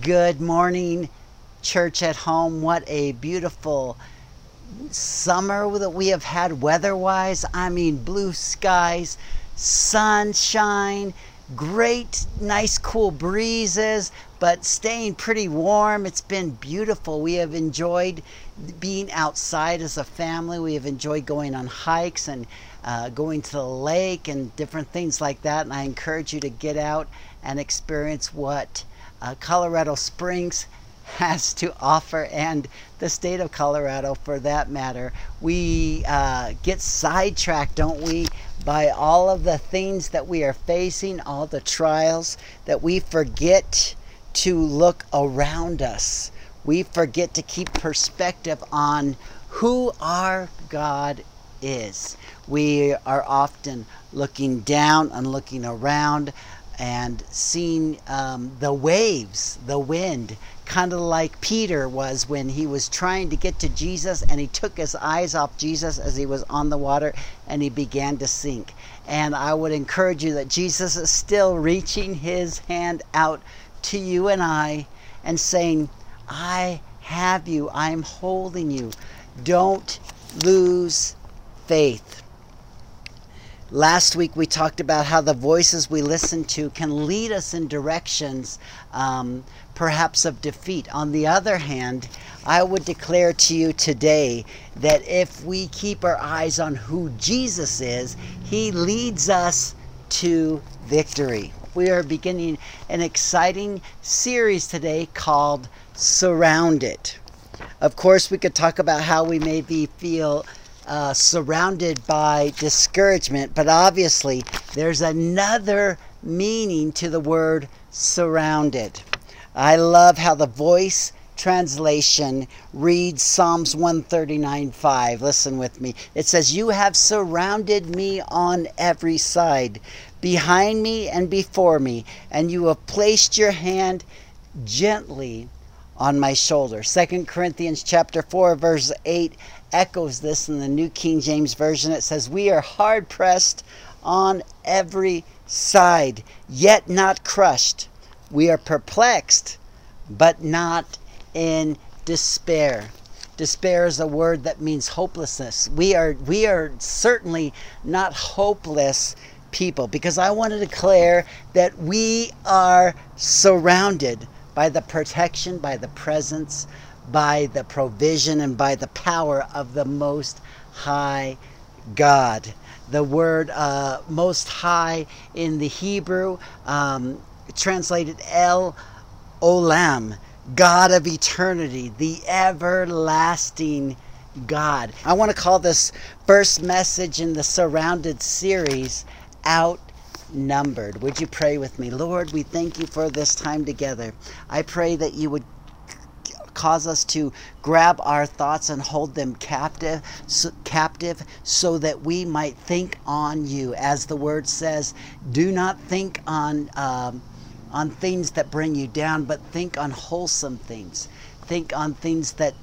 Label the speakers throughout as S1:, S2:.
S1: Good morning, church at home. What a beautiful summer that we have had weather wise. I mean, blue skies, sunshine, great, nice, cool breezes, but staying pretty warm. It's been beautiful. We have enjoyed being outside as a family. We have enjoyed going on hikes and uh, going to the lake and different things like that. And I encourage you to get out and experience what uh, Colorado Springs has to offer and the state of Colorado for that matter. We uh, get sidetracked, don't we, by all of the things that we are facing, all the trials, that we forget to look around us. We forget to keep perspective on who our God is. We are often looking down and looking around and seeing um, the waves, the wind, kind of like Peter was when he was trying to get to Jesus and he took his eyes off Jesus as he was on the water and he began to sink. And I would encourage you that Jesus is still reaching his hand out to you and I and saying, I have you, I'm holding you. Don't lose faith. Last week we talked about how the voices we listen to can lead us in directions um, perhaps of defeat. On the other hand, I would declare to you today that if we keep our eyes on who Jesus is, he leads us to victory. We are beginning an exciting series today called Surrounded. Of course, we could talk about how we maybe feel uh, surrounded by discouragement, but obviously there's another meaning to the word surrounded. I love how the voice translation reads Psalms 139 5. Listen with me. It says, You have surrounded me on every side, behind me and before me, and you have placed your hand gently on my shoulder. 2 Corinthians chapter 4 verse 8 echoes this in the New King James Version. It says, We are hard pressed on every side, yet not crushed. We are perplexed, but not in despair. Despair is a word that means hopelessness. We are we are certainly not hopeless people because I want to declare that we are surrounded by the protection, by the presence, by the provision and by the power of the Most High God. The word uh, Most High in the Hebrew, um, translated El Olam, God of eternity, the everlasting God. I want to call this first message in the Surrounded series Outnumbered. Would you pray with me? Lord, we thank you for this time together. I pray that you would cause us to grab our thoughts and hold them captive so, captive so that we might think on you as the word says do not think on um, on things that bring you down but think on wholesome things think on things that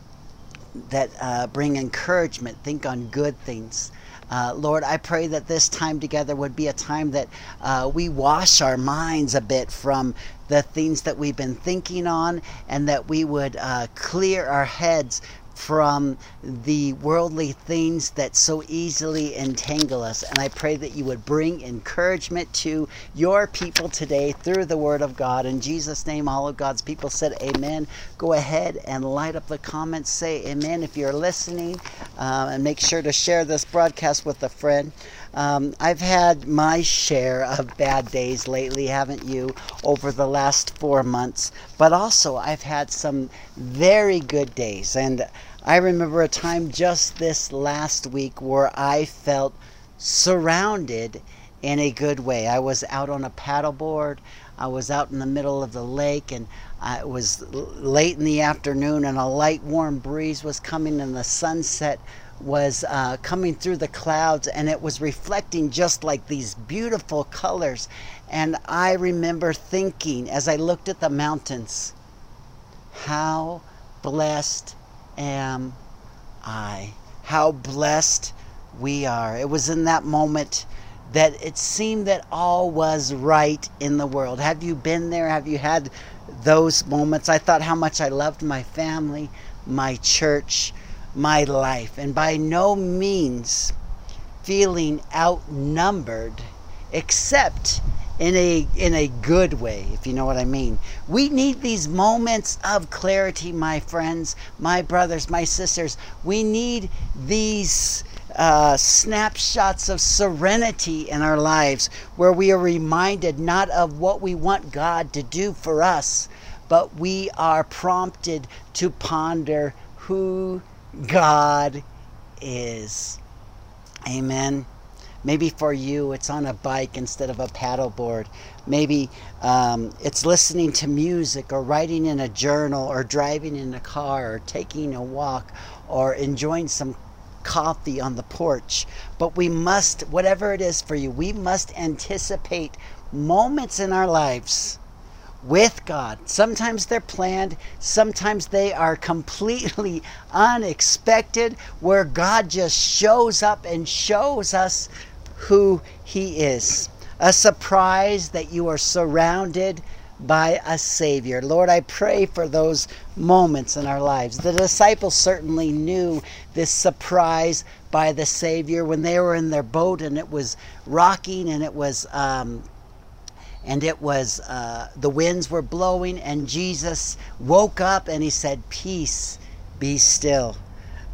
S1: that uh, bring encouragement think on good things uh, Lord, I pray that this time together would be a time that uh, we wash our minds a bit from the things that we've been thinking on and that we would uh, clear our heads from the worldly things that so easily entangle us. And I pray that you would bring encouragement to your people today through the Word of God. In Jesus' name, all of God's people said, Amen. Go ahead and light up the comments. Say Amen if you're listening. Uh, and make sure to share this broadcast with a friend. Um, I've had my share of bad days lately, haven't you, over the last four months? But also, I've had some very good days. And I remember a time just this last week where I felt surrounded in a good way. I was out on a paddleboard. I was out in the middle of the lake and it was late in the afternoon and a light warm breeze was coming and the sunset was uh, coming through the clouds and it was reflecting just like these beautiful colors. And I remember thinking as I looked at the mountains, how blessed am I? How blessed we are. It was in that moment that it seemed that all was right in the world. Have you been there? Have you had those moments? I thought how much I loved my family, my church, my life, and by no means feeling outnumbered except in a in a good way if you know what i mean. We need these moments of clarity my friends my brothers my sisters. We need these uh, snapshots of serenity in our lives where we are reminded not of what we want god to do for us but we are prompted to ponder who god is. Amen Maybe for you, it's on a bike instead of a paddleboard. Maybe um, it's listening to music or writing in a journal or driving in a car or taking a walk or enjoying some coffee on the porch. But we must, whatever it is for you, we must anticipate moments in our lives with God. Sometimes they're planned, sometimes they are completely unexpected, where God just shows up and shows us who He is. A surprise that you are surrounded by a Savior. Lord, I pray for those moments in our lives. The disciples certainly knew this surprise by the Savior when they were in their boat and it was rocking and it was. Um, and it was uh, the winds were blowing and jesus woke up and he said peace be still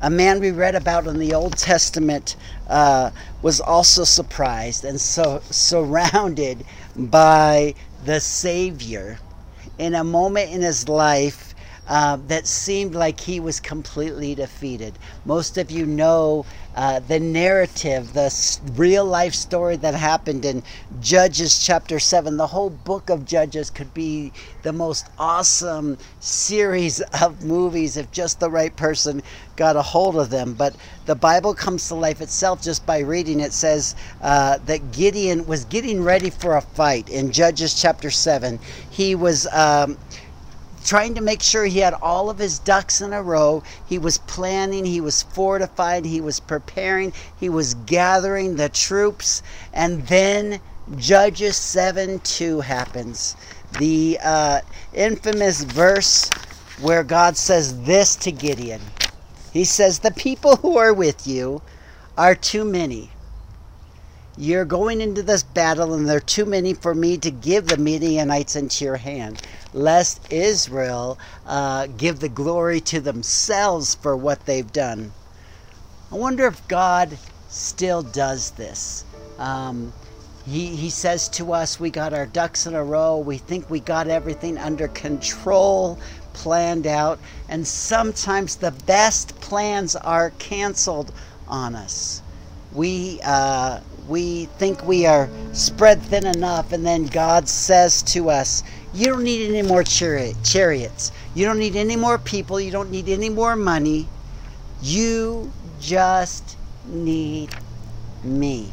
S1: a man we read about in the Old Testament uh, was also surprised and so surrounded by the Savior in a moment in his life uh, that seemed like he was completely defeated. Most of you know uh, the narrative, the real life story that happened in Judges chapter 7. The whole book of Judges could be the most awesome series of movies if just the right person got a hold of them. But the Bible comes to life itself just by reading. It says uh, that Gideon was getting ready for a fight in Judges chapter 7. He was. Um, trying to make sure he had all of his ducks in a row. He was planning, he was fortified, he was preparing, he was gathering the troops. And then Judges 7 2 happens. The uh, infamous verse where God says this to Gideon He says, The people who are with you are too many. You're going into this battle, and there are too many for me to give the Midianites into your hand lest Israel uh, give the glory to themselves for what they've done. I wonder if God still does this. Um, he, he says to us, We got our ducks in a row. We think we got everything under control, planned out. And sometimes the best plans are canceled on us. We, uh, we think we are spread thin enough, and then God says to us, You don't need any more chariots. You don't need any more people. You don't need any more money. You just need me.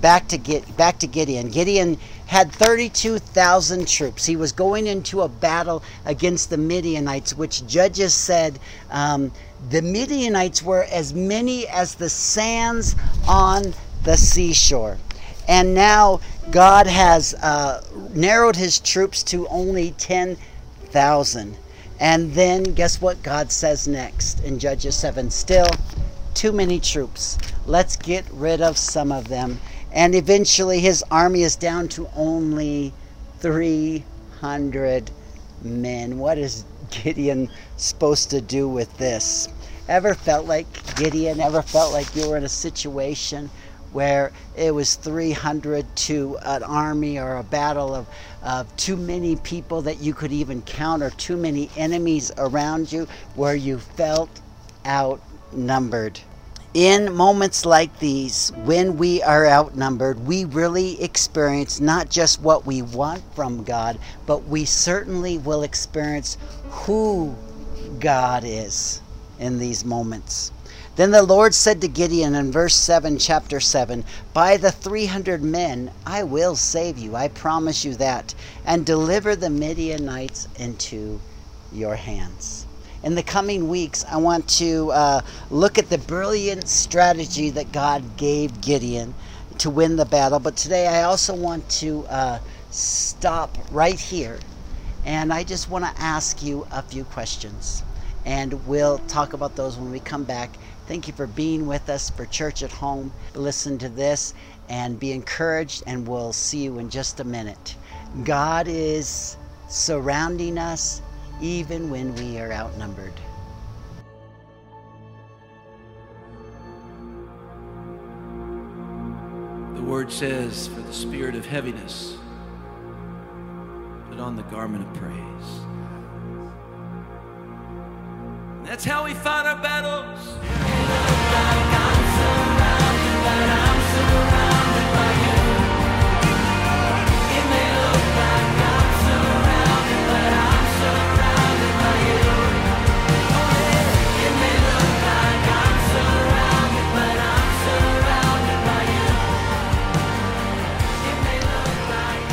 S1: Back to get back to Gideon. Gideon had 32,000 troops. He was going into a battle against the Midianites, which judges said um, the Midianites were as many as the sands on the seashore. And now God has uh, narrowed his troops to only 10,000. And then guess what God says next in Judges 7? Still, too many troops. Let's get rid of some of them. And eventually his army is down to only 300 men. What is Gideon supposed to do with this? Ever felt like Gideon? Ever felt like you were in a situation where it was 300 to an army or a battle of, of too many people that you could even count or too many enemies around you where you felt outnumbered. In moments like these, when we are outnumbered, we really experience not just what we want from God, but we certainly will experience who God is in these moments. Then the Lord said to Gideon in verse 7, chapter 7, By the 300 men I will save you, I promise you that, and deliver the Midianites into your hands. In the coming weeks, I want to uh, look at the brilliant strategy that God gave Gideon. to win the battle. But today I also want to uh, stop right here and I just want to ask you a few questions. And we'll talk about those when we come back. Thank you for being with us for Church at Home. Listen to this and be encouraged, and we'll see you in just a minute. God is surrounding us even when we are outnumbered.
S2: The word says, for the spirit of heaviness, put on the garment of praise. That's how we fight our battles.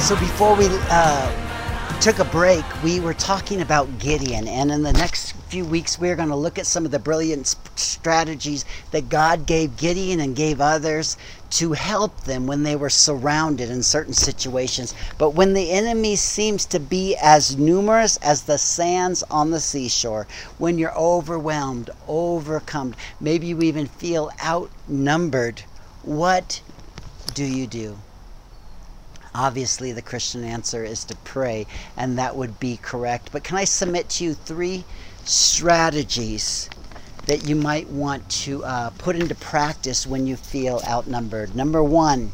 S1: So before we uh, took a break, we were talking about Gideon, and in the next few weeks, we're going to look at some of the brilliant strategies that God gave Gideon and gave others to help them when they were surrounded in certain situations. But when the enemy seems to be as numerous as the sands on the seashore, when you're overwhelmed, overcome, maybe you even feel outnumbered, what do you do? Obviously, the Christian answer is to pray, and that would be correct. But can I submit to you three strategies that you might want to uh, put into practice when you feel outnumbered? Number one,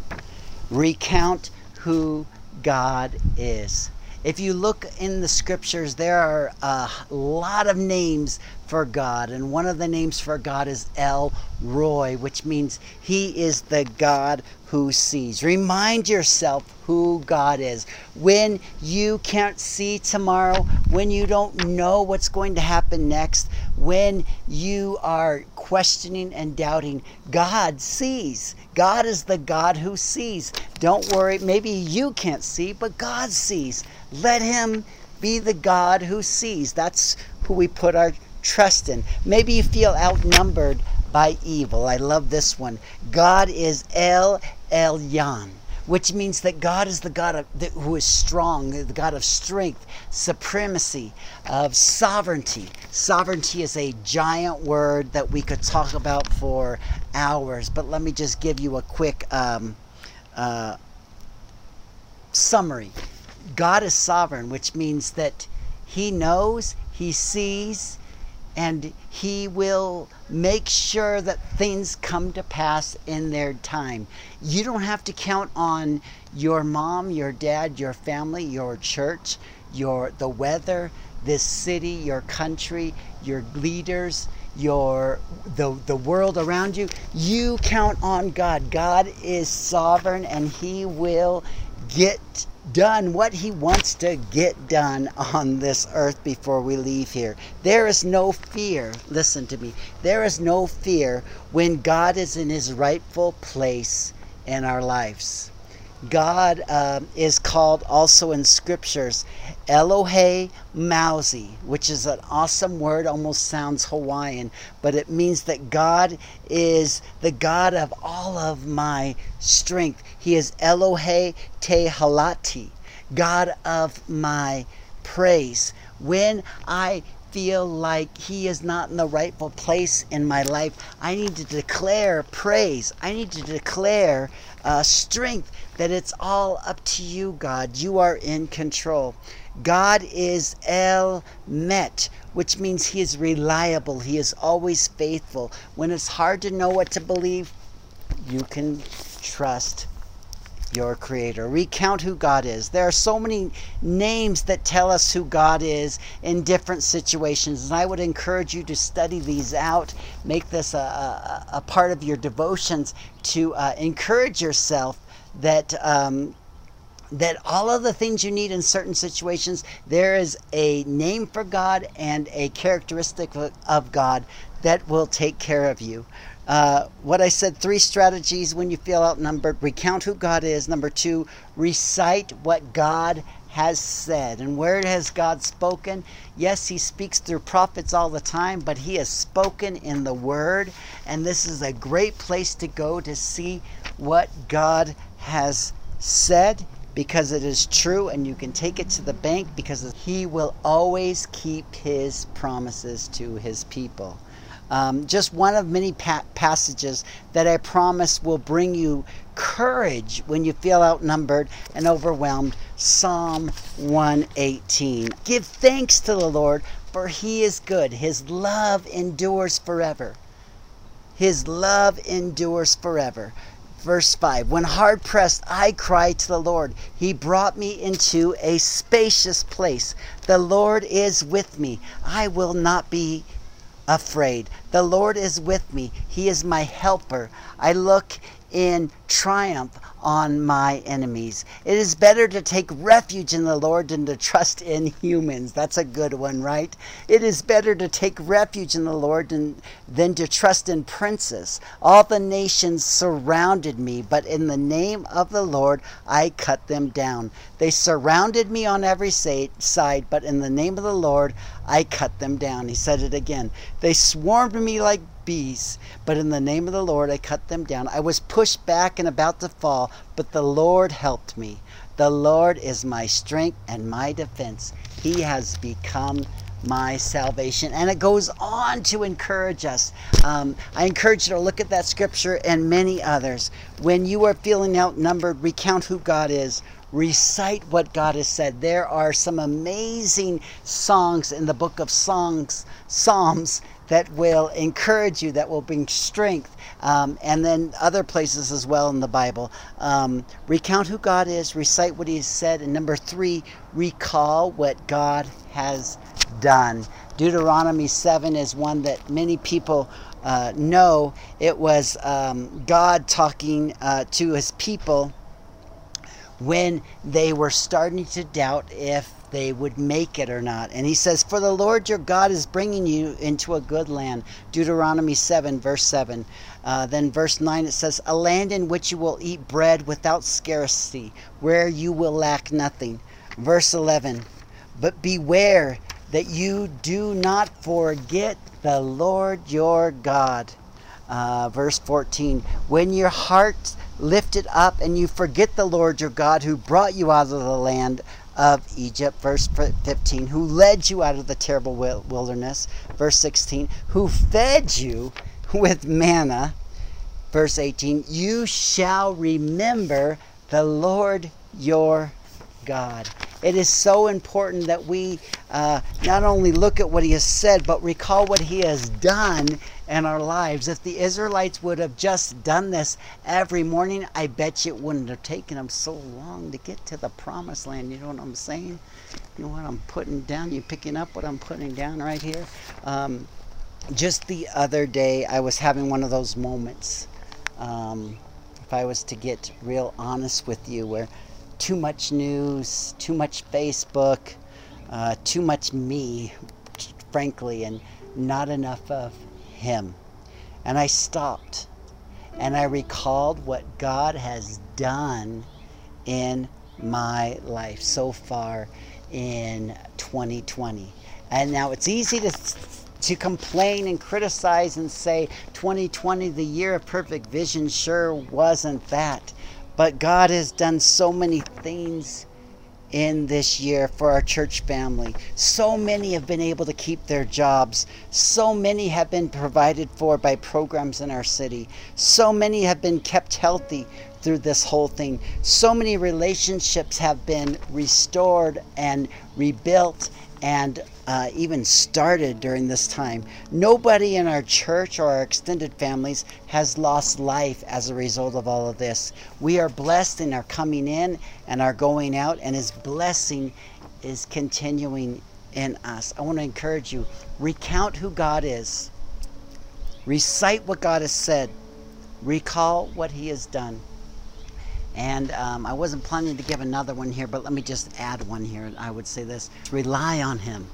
S1: recount who God is. If you look in the scriptures, there are a lot of names for God, and one of the names for God is El Roi, which means He is the God who sees. Remind yourself who God is. When you can't see tomorrow, when you don't know what's going to happen next, when you are questioning and doubting, God sees. God is the God who sees. Don't worry, maybe you can't see, but God sees. Let Him be the God who sees. That's who we put our trust in. Maybe you feel outnumbered by evil. I love this one. God is El Elyon, which means that God is the God of, who is strong, the God of strength, supremacy, of sovereignty. Sovereignty is a giant word that we could talk about for hours, but let me just give you a quick um, uh, summary. God is sovereign, which means that He knows, He sees, and he will make sure that things come to pass in their time. You don't have to count on your mom, your dad, your family, your church, your the weather, this city, your country, your leaders, your the the world around you. You count on God. God is sovereign and he will get done what he wants to get done on this earth before we leave here. There is no fear, listen to me, there is no fear when God is in his rightful place in our lives. God um, is called also in scriptures Elohe Mausi, which is an awesome word, almost sounds Hawaiian, but it means that God is the God of all of my strength. He is Elohe Te Halati, God of my praise. When I feel like he is not in the rightful place in my life, I need to declare praise. I need to declare uh, strength that it's all up to you, God. You are in control. God is El Met, which means He is reliable. He is always faithful. When it's hard to know what to believe, you can trust your creator. Recount who God is. There are so many names that tell us who God is in different situations, and I would encourage you to study these out. Make this a, a, a part of your devotions to uh, encourage yourself that. Um, that all of the things you need in certain situations, there is a name for God and a characteristic of God that will take care of you. Uh, what I said three strategies when you feel outnumbered recount who God is. Number two, recite what God has said. And where has God spoken? Yes, He speaks through prophets all the time, but He has spoken in the Word. And this is a great place to go to see what God has said because it is true and you can take it to the bank because he will always keep his promises to his people. Um, just one of many pa- passages that I promise will bring you courage when you feel outnumbered and overwhelmed. Psalm 118. Give thanks to the Lord, for he is good. His love endures forever. His love endures forever. Verse 5 When hard pressed, I cried to the Lord. He brought me into a spacious place. The Lord is with me. I will not be afraid. The Lord is with me. He is my helper. I look in triumph on my enemies. It is better to take refuge in the Lord than to trust in humans. That's a good one, right? It is better to take refuge in the Lord than, than to trust in princes. All the nations surrounded me, but in the name of the Lord I cut them down. They surrounded me on every side, but in the name of the Lord I cut them down. He said it again. They swarmed me like bees, but in the name of the Lord I cut them down. I was pushed back and about to fall, but the Lord helped me. The Lord is my strength and my defense. He has become my salvation. And it goes on to encourage us. Um, I encourage you to look at that scripture and many others. When you are feeling outnumbered, recount who God is. Recite what God has said. There are some amazing songs in the book of songs, Psalms that will encourage you, that will bring strength, um, and then other places as well in the Bible. Um, recount who God is, recite what He has said, and number three, recall what God has done. Deuteronomy 7 is one that many people uh, know. It was um, God talking uh, to His people when they were starting to doubt if they would make it or not. And he says, For the Lord your God is bringing you into a good land. Deuteronomy 7, verse 7. Uh, then, verse 9, it says, A land in which you will eat bread without scarcity, where you will lack nothing. Verse 11, But beware that you do not forget the Lord your God. Uh, verse 14, When your heart lifted up and you forget the Lord your God who brought you out of the land of Egypt, verse 15, who led you out of the terrible wilderness, verse 16, who fed you with manna, verse 18, you shall remember the Lord your God. It is so important that we uh, not only look at what he has said, but recall what he has done in our lives. If the Israelites would have just done this every morning, I bet you it wouldn't have taken them so long to get to the promised land. You know what I'm saying? You know what I'm putting down? You picking up what I'm putting down right here? Um, just the other day, I was having one of those moments. Um, if I was to get real honest with you, where too much news, too much Facebook, uh, too much me, frankly, and not enough of him. And I stopped and I recalled what God has done in my life so far in 2020. And now it's easy to to complain and criticize and say 2020 the year of perfect vision sure wasn't that. But God has done so many things in this year for our church family. So many have been able to keep their jobs. So many have been provided for by programs in our city. So many have been kept healthy through this whole thing. So many relationships have been restored and rebuilt and uh, even started during this time. Nobody in our church or our extended families has lost life as a result of all of this. We are blessed in our coming in and our going out, and His blessing is continuing in us. I want to encourage you recount who God is, recite what God has said, recall what He has done. And um, I wasn't planning to give another one here, but let me just add one here. I would say this rely on Him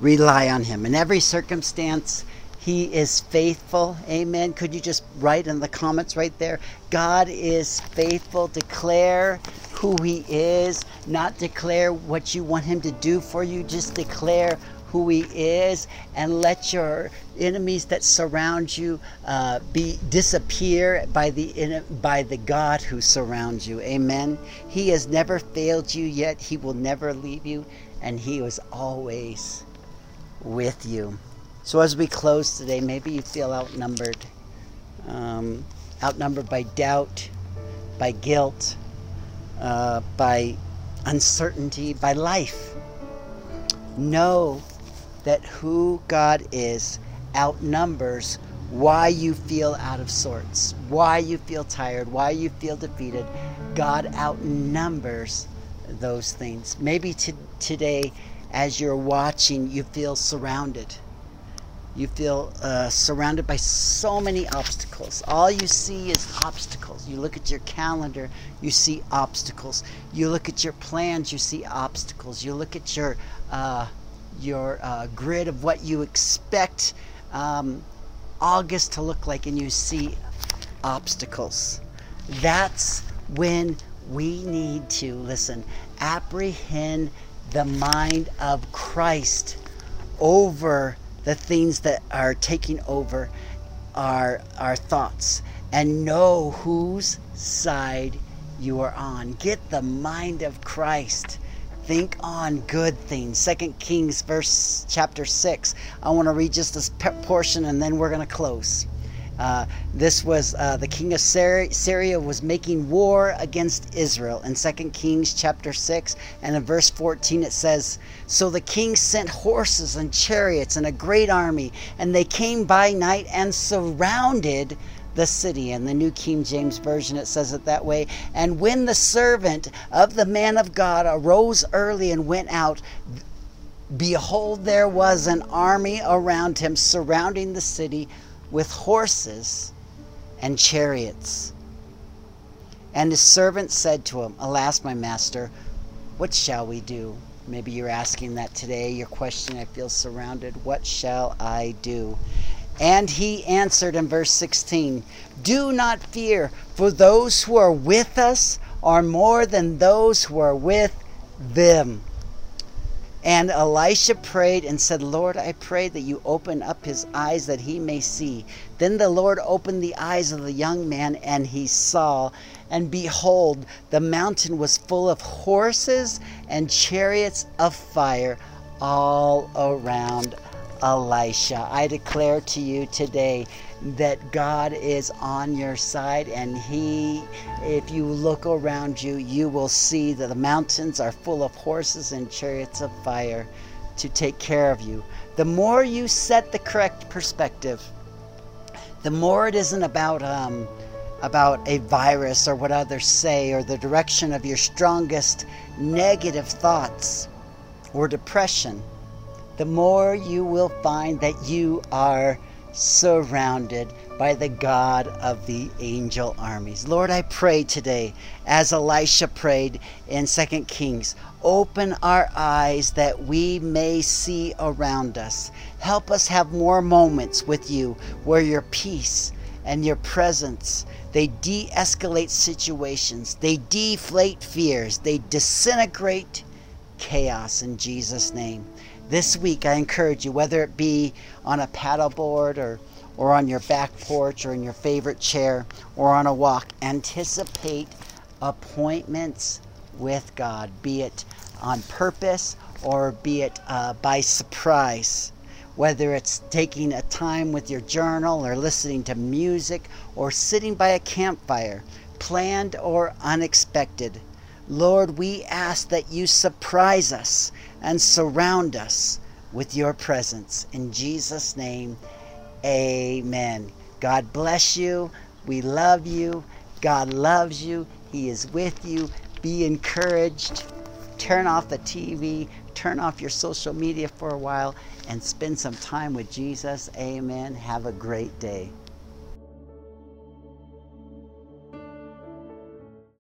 S1: rely on Him. In every circumstance, He is faithful. Amen. Could you just write in the comments right there? God is faithful. Declare who He is, not declare what you want Him to do for you. Just declare who He is, and let your enemies that surround you uh, be disappear by the by the God who surrounds you. Amen. He has never failed you yet. He will never leave you, and He is always with you. So as we close today, maybe you feel outnumbered, um, outnumbered by doubt, by guilt, uh, by uncertainty, by life. Know that who God is outnumbers why you feel out of sorts, why you feel tired, why you feel defeated. God outnumbers those things. Maybe t- today, as you're watching, you feel surrounded. You feel uh, surrounded by so many obstacles. All you see is obstacles. You look at your calendar, you see obstacles. You look at your plans, you see obstacles. You look at your uh, your uh, grid of what you expect um, August to look like, and you see obstacles. That's when we need to listen, apprehend the mind of Christ over the things that are taking over our our thoughts and know whose side you are on. Get the mind of Christ think on good things. Second Kings verse chapter 6. I want to read just this portion and then we're going to close. Uh, this was uh, the king of Syria was making war against Israel in 2 Kings chapter 6 and in verse 14 it says so the king sent horses and chariots and a great army and they came by night and surrounded the city. In the New King James Version, it says it that way. And when the servant of the man of God arose early and went out, behold, there was an army around him surrounding the city with horses and chariots. And his servant said to him, Alas, my master, what shall we do? Maybe you're asking that today. Your question, I feel surrounded. What shall I do? And he answered in verse 16 Do not fear, for those who are with us are more than those who are with them. And Elisha prayed and said, Lord, I pray that you open up his eyes that he may see. Then the Lord opened the eyes of the young man, and he saw. And behold, the mountain was full of horses and chariots of fire all around Elisha. I declare to you today that God is on your side, and He, if you look around you, you will see that the mountains are full of horses and chariots of fire to take care of you. The more you set the correct perspective, the more it isn't about um, about a virus or what others say or the direction of your strongest negative thoughts or depression the more you will find that you are surrounded by the God of the angel armies. Lord, I pray today, as Elisha prayed in 2 Kings, open our eyes that we may see around us. Help us have more moments with you where your peace and your presence they de-escalate situations they deflate fears they disintegrate chaos in jesus name this week, I encourage you, whether it be on a paddleboard or, or on your back porch or in your favorite chair or on a walk, anticipate appointments with God, be it on purpose or be it uh, by surprise. Whether it's taking a time with your journal or listening to music or sitting by a campfire, planned or unexpected. Lord, we ask that you surprise us and surround us with your presence. In Jesus' name, amen. God bless you. We love you. God loves you. He is with you. Be encouraged. Turn off the TV, turn off your social media for a while, and spend some time with Jesus. Amen. Have a great day.